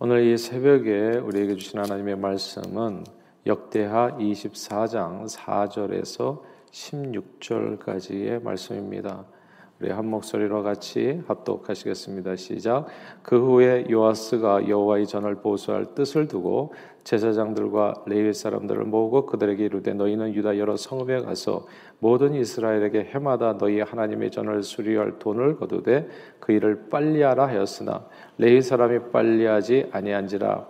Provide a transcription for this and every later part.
오늘 이 새벽에 우리에게 주신 하나님의 말씀은 역대하 24장 4절에서 16절까지의 말씀입니다. 우리 한 목소리로 같이 합독하시겠습니다. 시작. 그 후에 요아스가 여호와의 전을 보수할 뜻을 두고 제사장들과 레위 사람들을 모으고 그들에게 이르되 너희는 유다 여러 성읍에 가서 모든 이스라엘에게 해마다 너희 하나님의 전을 수리할 돈을 거두되 그 일을 빨리하라 하였으나 레위 사람이 빨리하지 아니한지라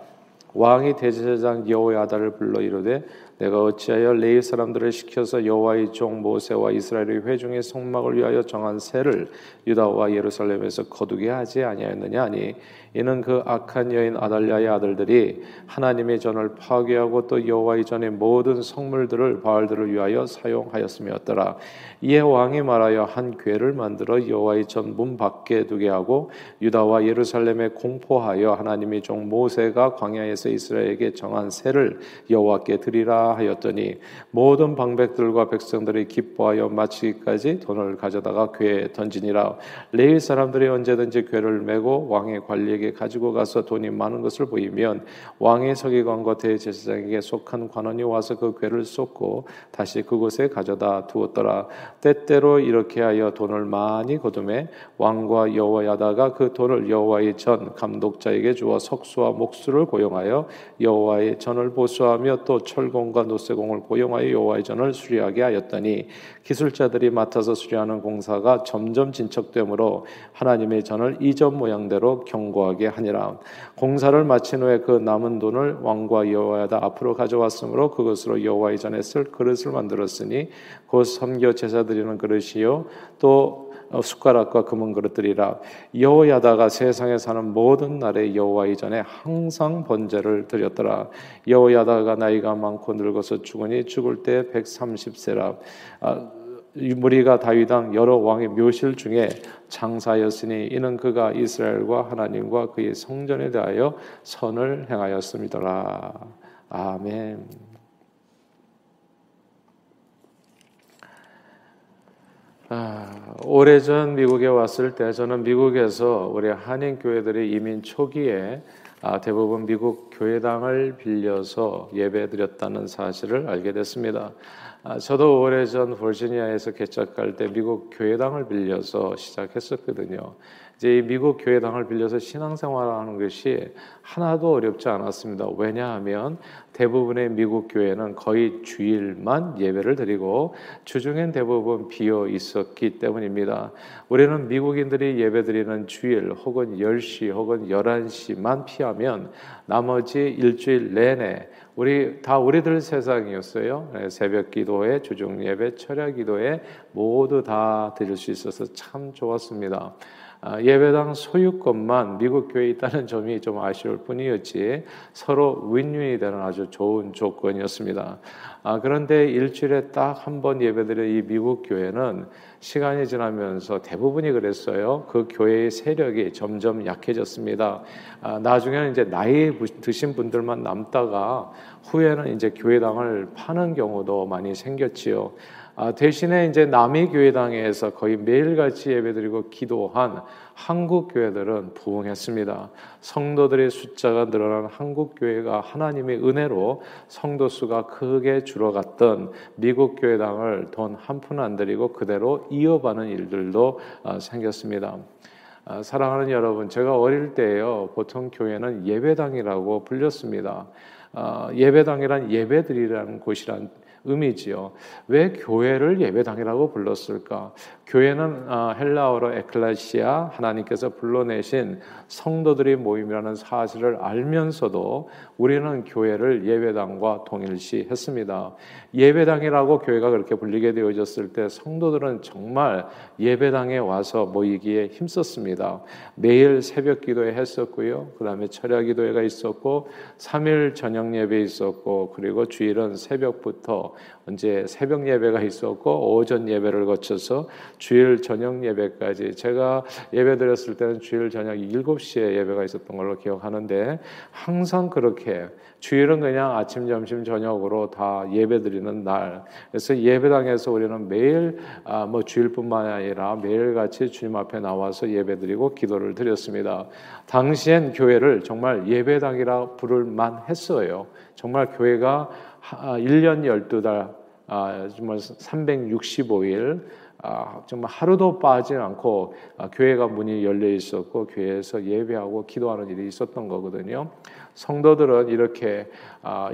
왕이 대제사장 여호야다를 불러 이르되 내가 어찌하여 레위 사람들을 시켜서 여호와의 종 모세와 이스라엘의 회중의 성막을 위하여 정한 세를 유다와 예루살렘에서 거두게 하지 아니하였느냐 하니 이는 그 악한 여인 아달랴의 아들들이 하나님의 전을 파괴하고 또 여호와의 전의 모든 성물들을 바알들을 위하여 사용하였음이었더라. 이에 왕이 말하여 한 궤를 만들어 여호와의 전 문 밖에 두게 하고 유다와 예루살렘에 공포하여 하나님의 종 모세가 광야에서 이스라엘에게 정한 세를 여호와께 드리라 하였더니 모든 방백들과 백성들이 기뻐하여 마치기까지 돈을 가져다가 궤에 던지니라 레위 사람들이 언제든지 궤를 메고 왕의 관리에 사람에게 가지고 가서 돈이 많은 것을 보이면 왕의 서기관과 대제사장에게 속한 관원이 와서 그 괴를 쏟고 다시 그곳에 가져다 두었더라. 때때로 이렇게 하여 돈을 많이 거둠에 왕과 여호와야다가 그 돈을 여호와의 전 감독자에게 주어 석수와 목수를 고용하여 여호와의 전을 보수하며 또 철공과 노쇠공을 고용하여 여호와의 전을 수리하게 하였더니 기술자들이 맡아서 수리하는 공사가 점점 진척되므로 하나님의 전을 이전 모양대로 경고하게 하니라. 공사를 마친 후에 그 남은 돈을 왕과 여호와야다 앞으로 가져왔으므로 그것으로 여호와의 전에 쓸 그릇을 만들었으니 곧 섬겨 제사 드리는 그릇이요 또 숟가락과 금은 그릇들이라 여호야다가 세상에 사는 모든 날에 여호와의 전에 항상 번제를 드렸더라 여호야다가 나이가 많고 늙어서 죽으니 죽을 때 130세라 아, 무리가 다윗왕 여러 왕의 묘실 중에 장사였으니 이는 그가 이스라엘과 하나님과 그의 성전에 대하여 선을 행하였습니다라. 아멘. 아, 오래전 미국에 왔을 때 저는 미국에서 우리 한인 교회들이 이민 초기에 아, 대부분 미국 교회당을 빌려서 예배드렸다는 사실을 알게 됐습니다. 아, 저도 오래전 버지니아에서 개척할 때 미국 교회당을 빌려서 시작했었거든요. 이제 미국 교회당을 빌려서 신앙생활하는 것이 하나도 어렵지 않았습니다. 왜냐하면 대부분의 미국 교회는 거의 주일만 예배를 드리고 주중엔 대부분 비어 있었기 때문입니다. 우리는 미국인들이 예배 드리는 주일 혹은 10시 혹은 11시만 피하면 나머지 일주일 내내 우리 다 우리들 세상이었어요. 네, 새벽 기도회, 주중 예배, 철야 기도회 모두 다 드릴 수 있어서 참 좋았습니다. 아, 예배당 소유권만 미국 교회에 있다는 점이 좀 아쉬울 뿐이었지 서로 윈윈이 되는 아주 좋은 조건이었습니다. 아, 그런데 일주일에 딱 한 번 예배드리는 이 미국 교회는 시간이 지나면서 대부분이 그랬어요. 그 교회의 세력이 점점 약해졌습니다. 아, 나중에는 이제 나이 드신 분들만 남다가 후에는 이제 교회당을 파는 경우도 많이 생겼지요. 아, 대신에 이제 남이 교회당에서 거의 매일같이 예배드리고 기도한 한국 교회들은 부흥했습니다. 성도들의 숫자가 늘어난 한국 교회가 하나님의 은혜로 성도 수가 크게 줄어갔던 미국 교회당을 돈 한 푼 안 들이고 그대로 이어가는 일들도 아, 생겼습니다. 아, 사랑하는 여러분, 제가 어릴 때요 보통 교회는 예배당이라고 불렸습니다. 예배당이란 예배드리라는 곳이란 의미지요. 왜 교회를 예배당이라고 불렀을까? 교회는 아, 헬라어로 에클라시아 하나님께서 불러내신 성도들의 모임이라는 사실을 알면서도 우리는 교회를 예배당과 동일시했습니다. 예배당이라고 교회가 그렇게 불리게 되어졌을 때 성도들은 정말 예배당에 와서 모이기에 힘썼습니다. 매일 새벽 기도회 했었고요. 그다음에 철야 기도회가 있었고 3일 저녁 예배 있었고 그리고 주일은 새벽부터 있었고 언제 새벽 예배가 있었고 오전 예배를 거쳐서 주일 저녁 예배까지 제가 예배 드렸을 때는 주일 저녁 7시에 예배가 있었던 걸로 기억하는데 항상 그렇게 주일은 그냥 아침, 점심, 저녁으로 다 예배 드리는 날. 그래서 예배당에서 우리는 매일 아, 뭐 주일뿐만 아니라 매일 같이 주님 앞에 나와서 예배 드리고 기도를 드렸습니다. 당시엔 교회를 정말 예배당이라 부를 만했어요. 정말 교회가 1년 12달 아, 정말 365일 아, 정말 하루도 빠지 않고 아, 교회가 문이 열려 있었고 교회에서 예배하고 기도하는 일이 있었던 거거든요. 성도들은 이렇게 1년 아,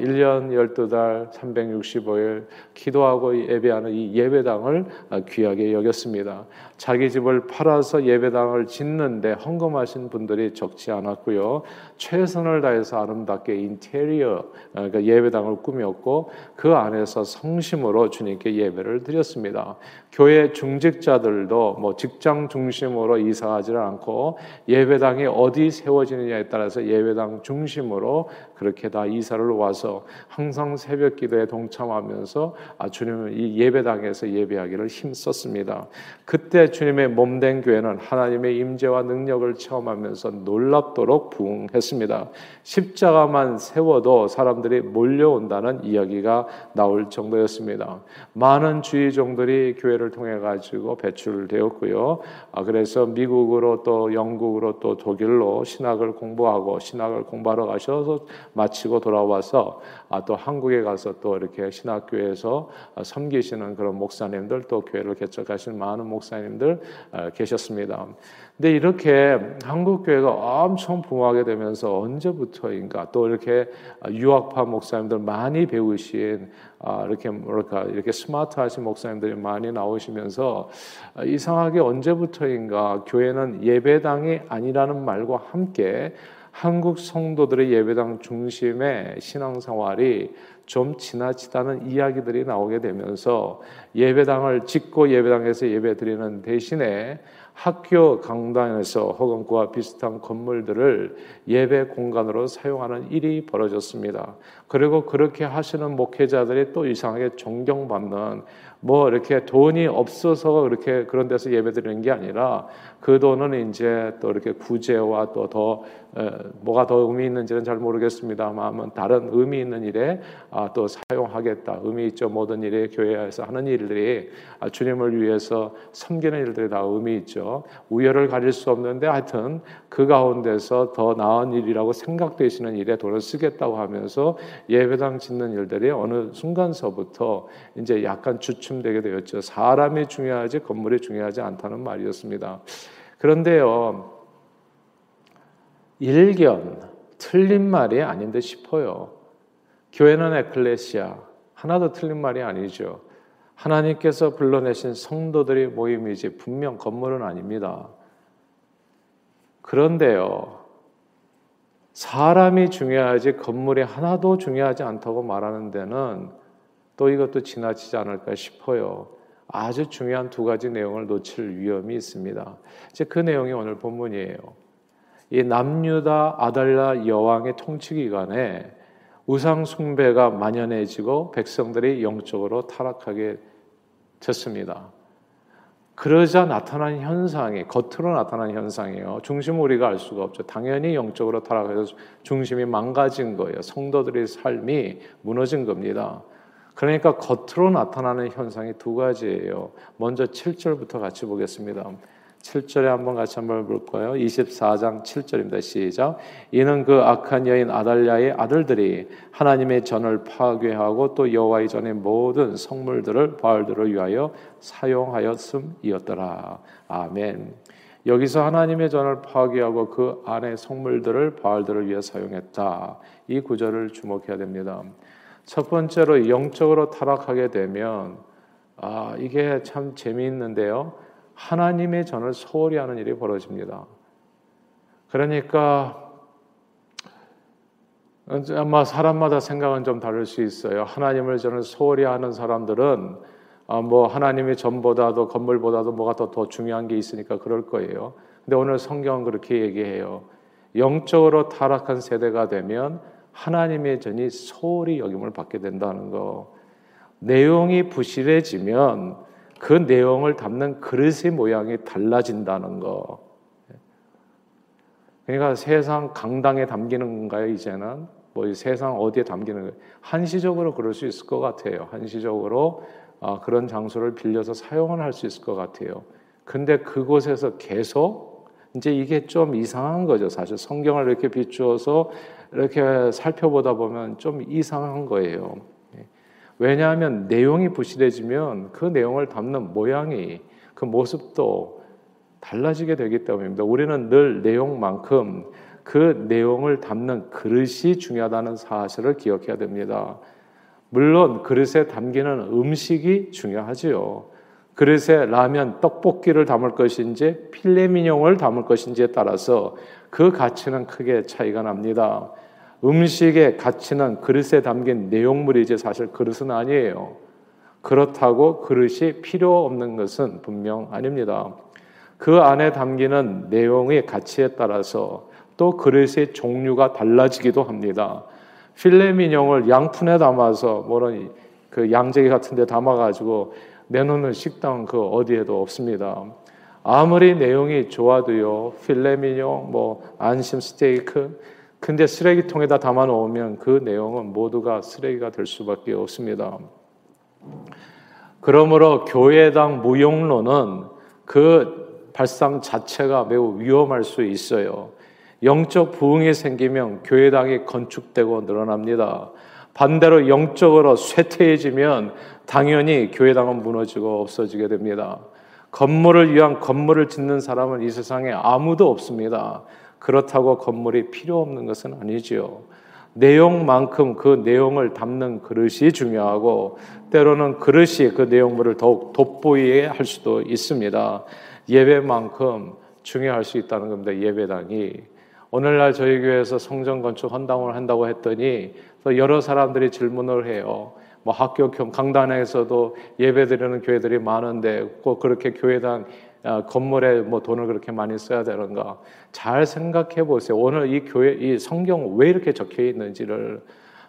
12달 365일 기도하고 예배하는 이 예배당을 아, 귀하게 여겼습니다. 자기 집을 팔아서 예배당을 짓는데 헌금하신 분들이 적지 않았고요. 최선을 다해서 아름답게 인테리어 그러니까 예배당을 꾸몄고 그 안에서 성심으로 주님께 예배를 드렸습니다. 교회 중직자들도 뭐 직장 중심으로 이사하지를 않고 예배당이 어디 세워지느냐에 따라서 예배당 중심으로 그렇게 다 이사를 와서 항상 새벽 기도에 동참하면서 아, 주님은 이 예배당에서 예배하기를 힘썼습니다. 그때 주님의 몸된 교회는 하나님의 임재와 능력을 체험하면서 놀랍도록 부흥했습니다. 십자가만 세워도 사람들이 몰려온다는 이야기가 나올 정도였습니다. 많은 주의종들이 교회를 통해 가지고 배출되었고요. 아, 그래서 미국으로 또 영국으로 또 독일로 신학을 공부하고 신학을 공부하러 가셔서 마치고 돌아와서 아, 또 한국에 가서 또 이렇게 신학교에서 아, 섬기시는 그런 목사님들 또 교회를 개척하시는 많은 목사님들 아, 계셨습니다. 근데 이렇게 한국 교회가 엄청 부흥하게 되면서 언제부터인가 또 이렇게 유학파 목사님들 많이 배우신 이렇게 뭐랄까 이렇게 스마트하신 목사님들이 많이 나오시면서 이상하게 언제부터인가 교회는 예배당이 아니라는 말과 함께 한국 성도들의 예배당 중심의 신앙생활이 좀 지나치다는 이야기들이 나오게 되면서 예배당을 짓고 예배당에서 예배 드리는 대신에 학교 강당에서 혹은 그와 비슷한 건물들을 예배 공간으로 사용하는 일이 벌어졌습니다. 그리고 그렇게 하시는 목회자들이 또 이상하게 존경받는 뭐 이렇게 돈이 없어서 그렇게 그런 데서 예배 드리는 게 아니라 그 돈은 이제 또 이렇게 구제와 또 더 뭐가 더 의미 있는지는 잘 모르겠습니다만 다른 의미 있는 일에 아, 또 사용하겠다. 의미 있죠. 모든 일에 교회에서 하는 일들이 아, 주님을 위해서 섬기는 일들이 다 의미 있죠. 우열을 가릴 수 없는데 하여튼 그 가운데서 더 나은 일이라고 생각되시는 일에 돈을 쓰겠다고 하면서 예배당 짓는 일들이 어느 순간서부터 이제 약간 주춤 되게 되었죠 사람이 중요하지 건물이 중요하지 않다는 말이었습니다. 그런데요, 일견, 틀린 말이 아닌 듯 싶어요. 교회는 에클레시아, 하나도 틀린 말이 아니죠. 하나님께서 불러내신 성도들의 모임이지 분명 건물은 아닙니다. 그런데요, 사람이 중요하지 건물이 하나도 중요하지 않다고 말하는 데는 또 이것도 지나치지 않을까 싶어요. 아주 중요한 두 가지 내용을 놓칠 위험이 있습니다. 이제 그 내용이 오늘 본문이에요. 이 남유다 아달라 여왕의 통치 기간에 우상 숭배가 만연해지고 백성들이 영적으로 타락하게 됐습니다. 그러자 나타난 현상이 겉으로 나타난 현상이에요. 중심을 우리가 알 수가 없죠. 당연히 영적으로 타락해서 중심이 망가진 거예요. 성도들의 삶이 무너진 겁니다. 그러니까 겉으로 나타나는 현상이 두 가지예요. 먼저 7절부터 같이 보겠습니다. 7절에 한번 같이 한번 볼까요? 24장 7절입니다. 시작. 이는 그 악한 여인 아달랴의 아들들이 하나님의 전을 파괴하고 또 여호와의 전의 모든 성물들을 바알들을 위하여 사용하였음이었더라. 아멘. 여기서 하나님의 전을 파괴하고 그 안의 성물들을 바알들을 위해 사용했다. 이 구절을 주목해야 됩니다. 첫 번째로 영적으로 타락하게 되면 아, 이게 참 재미있는데요. 하나님의 전을 소홀히 하는 일이 벌어집니다. 그러니까 아마 사람마다 생각은 좀 다를 수 있어요. 하나님을 저는 소홀히 하는 사람들은 아, 뭐 하나님의 전보다도 건물보다도 뭐가 더, 더 중요한 게 있으니까 그럴 거예요. 근데 오늘 성경은 그렇게 얘기해요. 영적으로 타락한 세대가 되면 하나님의 전이 소홀히 여김을 받게 된다는 거. 내용이 부실해지면 그 내용을 담는 그릇의 모양이 달라진다는 거. 그러니까 세상 강당에 담기는 건가요, 이제는? 뭐 세상 어디에 담기는 거예요? 한시적으로 그럴 수 있을 것 같아요. 한시적으로 아, 그런 장소를 빌려서 사용을 할 수 있을 것 같아요. 근데 그곳에서 계속 이제 이게 좀 이상한 거죠. 사실 성경을 이렇게 비추어서 이렇게 살펴보다 보면 좀 이상한 거예요. 왜냐하면 내용이 부실해지면 그 내용을 담는 모양이 그 모습도 달라지게 되기 때문입니다. 우리는 늘 내용만큼 그 내용을 담는 그릇이 중요하다는 사실을 기억해야 됩니다. 물론 그릇에 담기는 음식이 중요하지요. 그릇에 라면, 떡볶이를 담을 것인지 필레미뇽을 담을 것인지에 따라서 그 가치는 크게 차이가 납니다. 음식의 가치는 그릇에 담긴 내용물이지 사실 그릇은 아니에요. 그렇다고 그릇이 필요 없는 것은 분명 아닙니다. 그 안에 담기는 내용의 가치에 따라서 또 그릇의 종류가 달라지기도 합니다. 필레미뇽을 양푼에 담아서 뭐는 그 양재기 같은 데 담아 가지고 내놓는 식당 그 어디에도 없습니다. 아무리 내용이 좋아도요. 필레미뇽 뭐 안심 스테이크 근데 쓰레기통에다 담아 놓으면 그 내용은 모두가 쓰레기가 될 수밖에 없습니다. 그러므로 교회당 무용론은 그 발상 자체가 매우 위험할 수 있어요. 영적 부흥이 생기면 교회당이 건축되고 늘어납니다. 반대로 영적으로 쇠퇴해지면 당연히 교회당은 무너지고 없어지게 됩니다. 건물을 위한 건물을 짓는 사람은 이 세상에 아무도 없습니다. 그렇다고 건물이 필요 없는 것은 아니지요. 내용만큼 그 내용을 담는 그릇이 중요하고 때로는 그릇이 그 내용물을 더욱 돋보이게 할 수도 있습니다. 예배만큼 중요할 수 있다는 겁니다. 예배당이 오늘날 저희 교회에서 성전 건축 헌당을 한다고 했더니 또 여러 사람들이 질문을 해요. 뭐 학교 강단에서도 예배드리는 교회들이 많은데 꼭 그렇게 교회당 아, 건물에 뭐 돈을 그렇게 많이 써야 되는가? 잘 생각해 보세요. 오늘 이 교회 이 성경 왜 이렇게 적혀 있는지를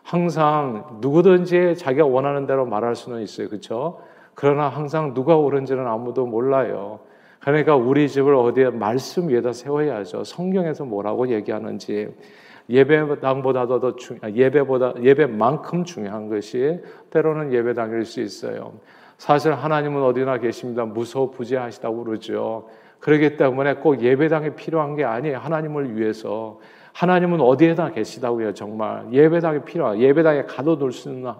항상 누구든지 자기가 원하는 대로 말할 수는 있어요. 그렇죠? 그러나 항상 누가 옳은지는 아무도 몰라요. 그러니까 우리 집을 어디에 말씀 위에다 세워야죠. 성경에서 뭐라고 얘기하는지 예배당보다도 더 중, 아, 예배보다 예배만큼 중요한 것이 때로는 예배당일 수 있어요. 사실 하나님은 어디나 계십니다. 무소부재하시다고 그러죠. 그렇기 때문에 꼭 예배당이 필요한 게 아니에요. 하나님을 위해서 하나님은 어디에다 계시다고요. 정말 예배당이 필요한 예배당에 가둬둘 수 있는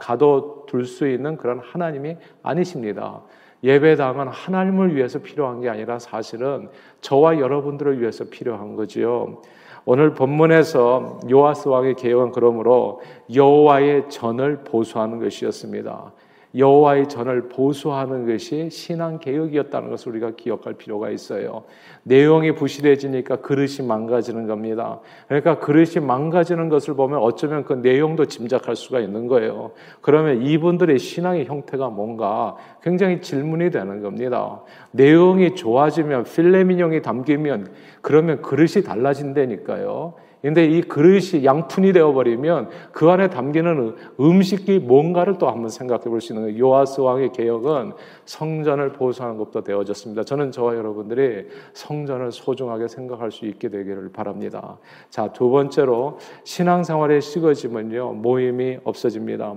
가둬둘 수 있는 그런 하나님이 아니십니다. 예배당은 하나님을 위해서 필요한 게 아니라 사실은 저와 여러분들을 위해서 필요한 거지요. 오늘 본문에서 요아스 왕의 계획은 그러므로 여호와의 전을 보수하는 것이었습니다. 여호와의 전을 보수하는 것이 신앙 개혁이었다는 것을 우리가 기억할 필요가 있어요. 내용이 부실해지니까 그릇이 망가지는 겁니다. 그러니까 그릇이 망가지는 것을 보면 어쩌면 그 내용도 짐작할 수가 있는 거예요. 그러면 이분들의 신앙의 형태가 뭔가 굉장히 질문이 되는 겁니다. 내용이 좋아지면 필레민형이 담기면 그러면 그릇이 달라진다니까요. 근데 이 그릇이 양푼이 되어버리면 그 안에 담기는 음식이 뭔가를 또 한번 생각해 볼 수 있는 거예요. 요아스 왕의 개혁은 성전을 보수하는 것도 되어졌습니다. 저는 저와 여러분들이 성전을 소중하게 생각할 수 있게 되기를 바랍니다. 자, 두 번째로 신앙생활에 식어지면요, 모임이 없어집니다.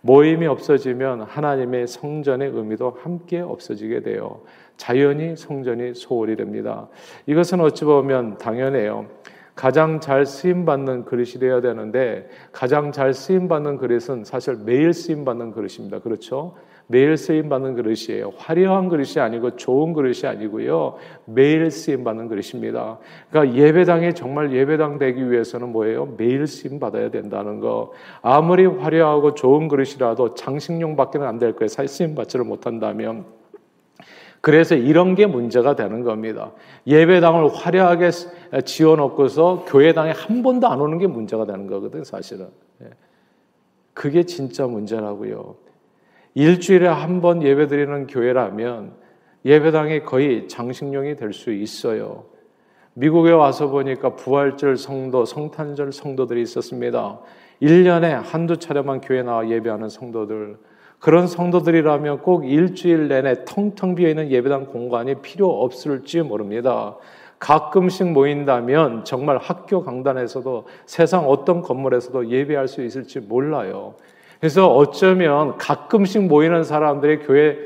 모임이 없어지면 하나님의 성전의 의미도 함께 없어지게 돼요. 자연히 성전이 소홀히 됩니다. 이것은 어찌 보면 당연해요. 가장 잘 쓰임 받는 그릇이 되어야 되는데 가장 잘 쓰임 받는 그릇은 사실 매일 쓰임 받는 그릇입니다. 그렇죠? 매일 쓰임 받는 그릇이에요. 화려한 그릇이 아니고 좋은 그릇이 아니고요. 매일 쓰임 받는 그릇입니다. 그러니까 예배당에 정말 예배당 되기 위해서는 뭐예요? 매일 쓰임 받아야 된다는 거. 아무리 화려하고 좋은 그릇이라도 장식용밖에는 안 될 거예요. 사실 쓰임 받지를 못한다면 그래서 이런 게 문제가 되는 겁니다. 예배당을 화려하게 지어놓고서 교회당에 한 번도 안 오는 게 문제가 되는 거거든, 사실은. 예. 그게 진짜 문제라고요. 일주일에 한 번 예배 드리는 교회라면 예배당이 거의 장식용이 될 수 있어요. 미국에 와서 보니까 부활절 성도, 성탄절 성도들이 있었습니다. 1년에 한두 차례만 교회 나와 예배하는 성도들. 그런 성도들이라면 꼭 일주일 내내 텅텅 비어 있는 예배당 공간이 필요 없을지 모릅니다. 가끔씩 모인다면 정말 학교 강단에서도 세상 어떤 건물에서도 예배할 수 있을지 몰라요. 그래서 어쩌면 가끔씩 모이는 사람들이 교회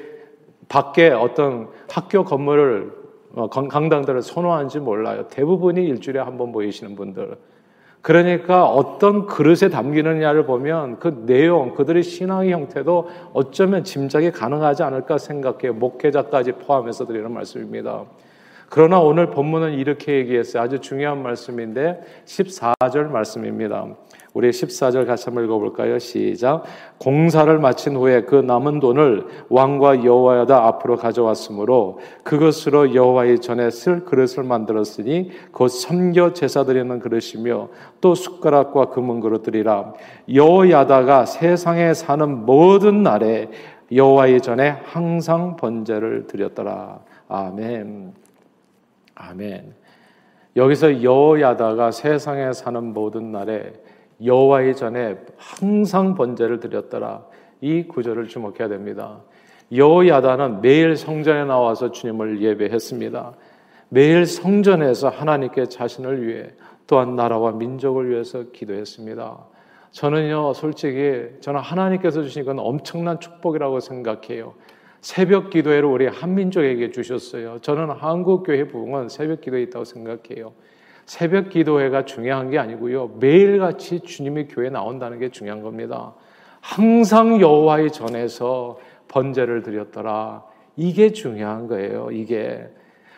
밖에 어떤 학교 건물을 어, 강당들을 선호하는지 몰라요. 대부분이 일주일에 한 번 모이시는 분들. 그러니까 어떤 그릇에 담기느냐를 보면 그 내용, 그들의 신앙의 형태도 어쩌면 짐작이 가능하지 않을까 생각해요. 목회자까지 포함해서 드리는 말씀입니다. 그러나 오늘 본문은 이렇게 얘기했어요. 아주 중요한 말씀인데 14절 말씀입니다. 우리 14절 같이 한번 읽어볼까요? 시작. 공사를 마친 후에 그 남은 돈을 왕과 여호와야다 앞으로 가져왔으므로 그것으로 여호와의 전에 쓸 그릇을 만들었으니 곧 섬겨 제사 드리는 그릇이며 또 숟가락과 금은 그릇들이라 여호야다가 세상에 사는 모든 날에 여호와의 전에 항상 번제를 드렸더라. 아멘. 아멘. 여기서 여호야다가 세상에 사는 모든 날에 여호와의 전에 항상 번제를 드렸더라. 이 구절을 주목해야 됩니다. 여호야다는 매일 성전에 나와서 주님을 예배했습니다. 매일 성전에서 하나님께 자신을 위해 또한 나라와 민족을 위해서 기도했습니다. 저는요, 솔직히 저는 하나님께서 주신 건 엄청난 축복이라고 생각해요. 새벽 기도회를 우리 한민족에게 주셨어요. 저는 한국교회 부흥은 새벽 기도에 있다고 생각해요. 새벽 기도회가 중요한 게 아니고요. 매일같이 주님의 교회에 나온다는 게 중요한 겁니다. 항상 여호와의 전에서 번제를 드렸더라. 이게 중요한 거예요. 이게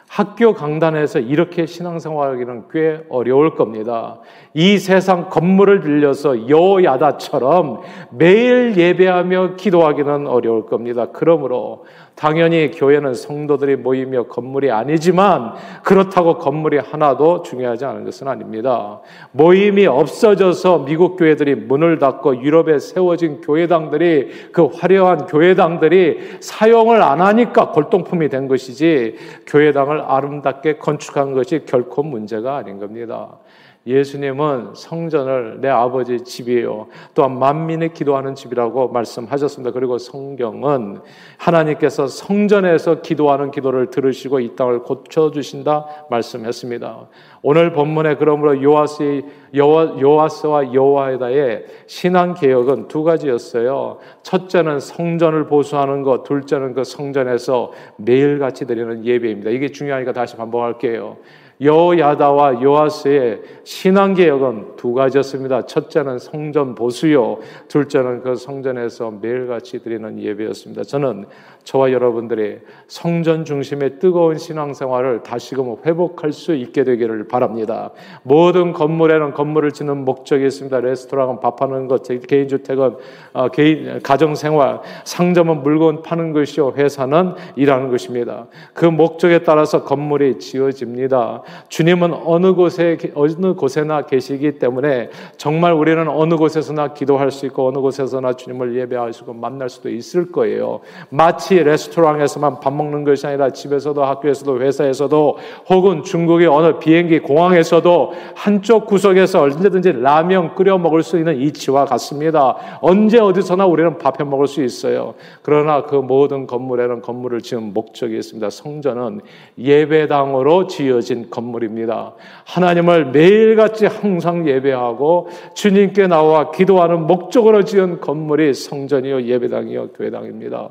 학교 강단에서 이렇게 신앙생활하기는 꽤 어려울 겁니다. 이 세상 건물을 빌려서 여야다처럼 매일 예배하며 기도하기는 어려울 겁니다. 그러므로 당연히 교회는 성도들이 모이며 건물이 아니지만 그렇다고 건물이 하나도 중요하지 않은 것은 아닙니다. 모임이 없어져서 미국 교회들이 문을 닫고 유럽에 세워진 교회당들이 그 화려한 교회당들이 사용을 안 하니까 골동품이 된 것이지 교회당을 아름답게 건축한 것이 결코 문제가 아닌 겁니다. 예수님은 성전을 내 아버지 집이에요. 또한 만민이 기도하는 집이라고 말씀하셨습니다. 그리고 성경은 하나님께서 성전에서 기도하는 기도를 들으시고 이 땅을 고쳐 주신다 말씀했습니다. 오늘 본문에 그러므로 요아스 요아, 요아스와 여호와에다의 신앙 개혁은 두 가지였어요. 첫째는 성전을 보수하는 것, 둘째는 그 성전에서 매일같이 드리는 예배입니다. 이게 중요하니까 다시 반복할게요. 여야다와 여아스의 신앙 개혁은 두 가지였습니다. 첫째는 성전 보수요, 둘째는 그 성전에서 매일같이 드리는 예배였습니다. 저는 저와 여러분들이 성전 중심의 뜨거운 신앙생활을 다시금 회복할 수 있게 되기를 바랍니다. 모든 건물에는 건물을 짓는 목적이 있습니다. 레스토랑은 밥하는 것, 개인주택은 어, 개인 가정생활, 상점은 물건 파는 것이요, 회사는 일하는 것입니다. 그 목적에 따라서 건물이 지어집니다. 주님은 어느 곳에 어느 곳에나 계시기 때문에 정말 우리는 어느 곳에서나 기도할 수 있고 어느 곳에서나 주님을 예배할 수 있고 만날 수도 있을 거예요. 마치 마치 레스토랑에서만 밥 먹는 것이 아니라 집에서도 학교에서도 회사에서도 혹은 중국의 어느 비행기 공항에서도 한쪽 구석에서 언제든지 라면 끓여 먹을 수 있는 이치와 같습니다. 언제 어디서나 우리는 밥해 먹을 수 있어요. 그러나 그 모든 건물에는 건물을 지은 목적이 있습니다. 성전은 예배당으로 지어진 건물입니다. 하나님을 매일같이 항상 예배하고 주님께 나와 기도하는 목적으로 지은 건물이 성전이요 예배당이요 교회당입니다.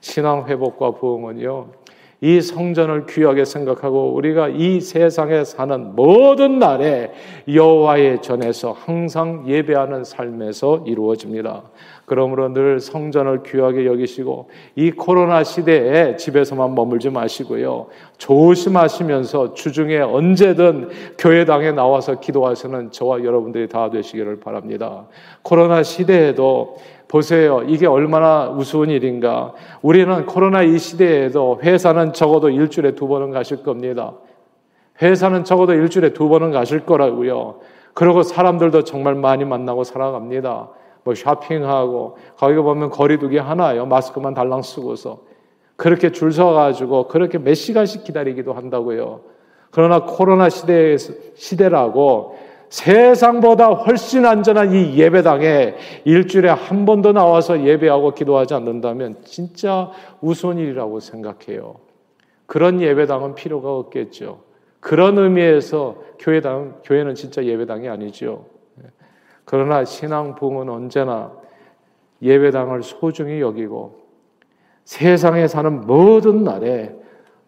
신앙 회복과 부흥은요. 이 성전을 귀하게 생각하고 우리가 이 세상에 사는 모든 날에 여호와의 전에서 항상 예배하는 삶에서 이루어집니다. 그러므로 늘 성전을 귀하게 여기시고 이 코로나 시대에 집에서만 머물지 마시고요. 조심하시면서 주중에 언제든 교회당에 나와서 기도하시는 저와 여러분들이 다 되시기를 바랍니다. 코로나 시대에도 보세요. 이게 얼마나 우스운 일인가. 우리는 코로나 이 시대에도 회사는 적어도 일주일에 두 번은 가실 겁니다. 회사는 적어도 일주일에 두 번은 가실 거라고요. 그리고 사람들도 정말 많이 만나고 살아갑니다. 뭐 쇼핑하고 거기 보면 거리두기 하나요. 마스크만 달랑 쓰고서 그렇게 줄 서가지고 그렇게 몇 시간씩 기다리기도 한다고요. 그러나 코로나 시대 시대라고 세상보다 훨씬 안전한 이 예배당에 일주일에 한 번도 나와서 예배하고 기도하지 않는다면 진짜 우스운 일이라고 생각해요. 그런 예배당은 필요가 없겠죠. 그런 의미에서 교회당, 교회는 진짜 예배당이 아니죠. 그러나 신앙 부흥은 언제나 예배당을 소중히 여기고 세상에 사는 모든 날에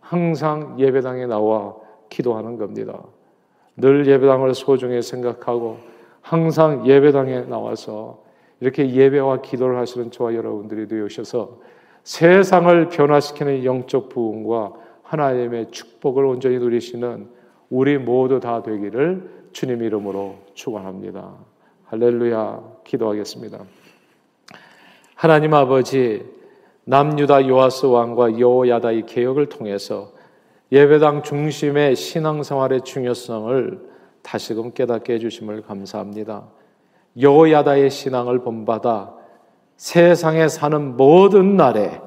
항상 예배당에 나와 기도하는 겁니다. 늘 예배당을 소중히 생각하고 항상 예배당에 나와서 이렇게 예배와 기도를 하시는 저와 여러분들이 되셔서 세상을 변화시키는 영적 부흥과 하나님의 축복을 온전히 누리시는 우리 모두 다 되기를 주님 이름으로 축원합니다. 할렐루야 기도하겠습니다. 하나님 아버지 남유다 요아스 왕과 여호야다의 개혁을 통해서 예배당 중심의 신앙생활의 중요성을 다시금 깨닫게 해주심을 감사합니다. 여호야다의 신앙을 본받아 세상에 사는 모든 날에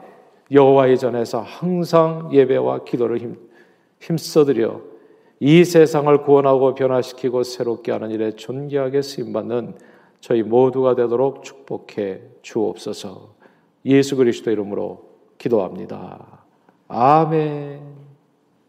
여호와의 전에서 항상 예배와 기도를 힘, 힘써드려 이 세상을 구원하고 변화시키고 새롭게 하는 일에 존귀하게 쓰임받는 저희 모두가 되도록 축복해 주옵소서. 예수 그리스도 이름으로 기도합니다. 아멘.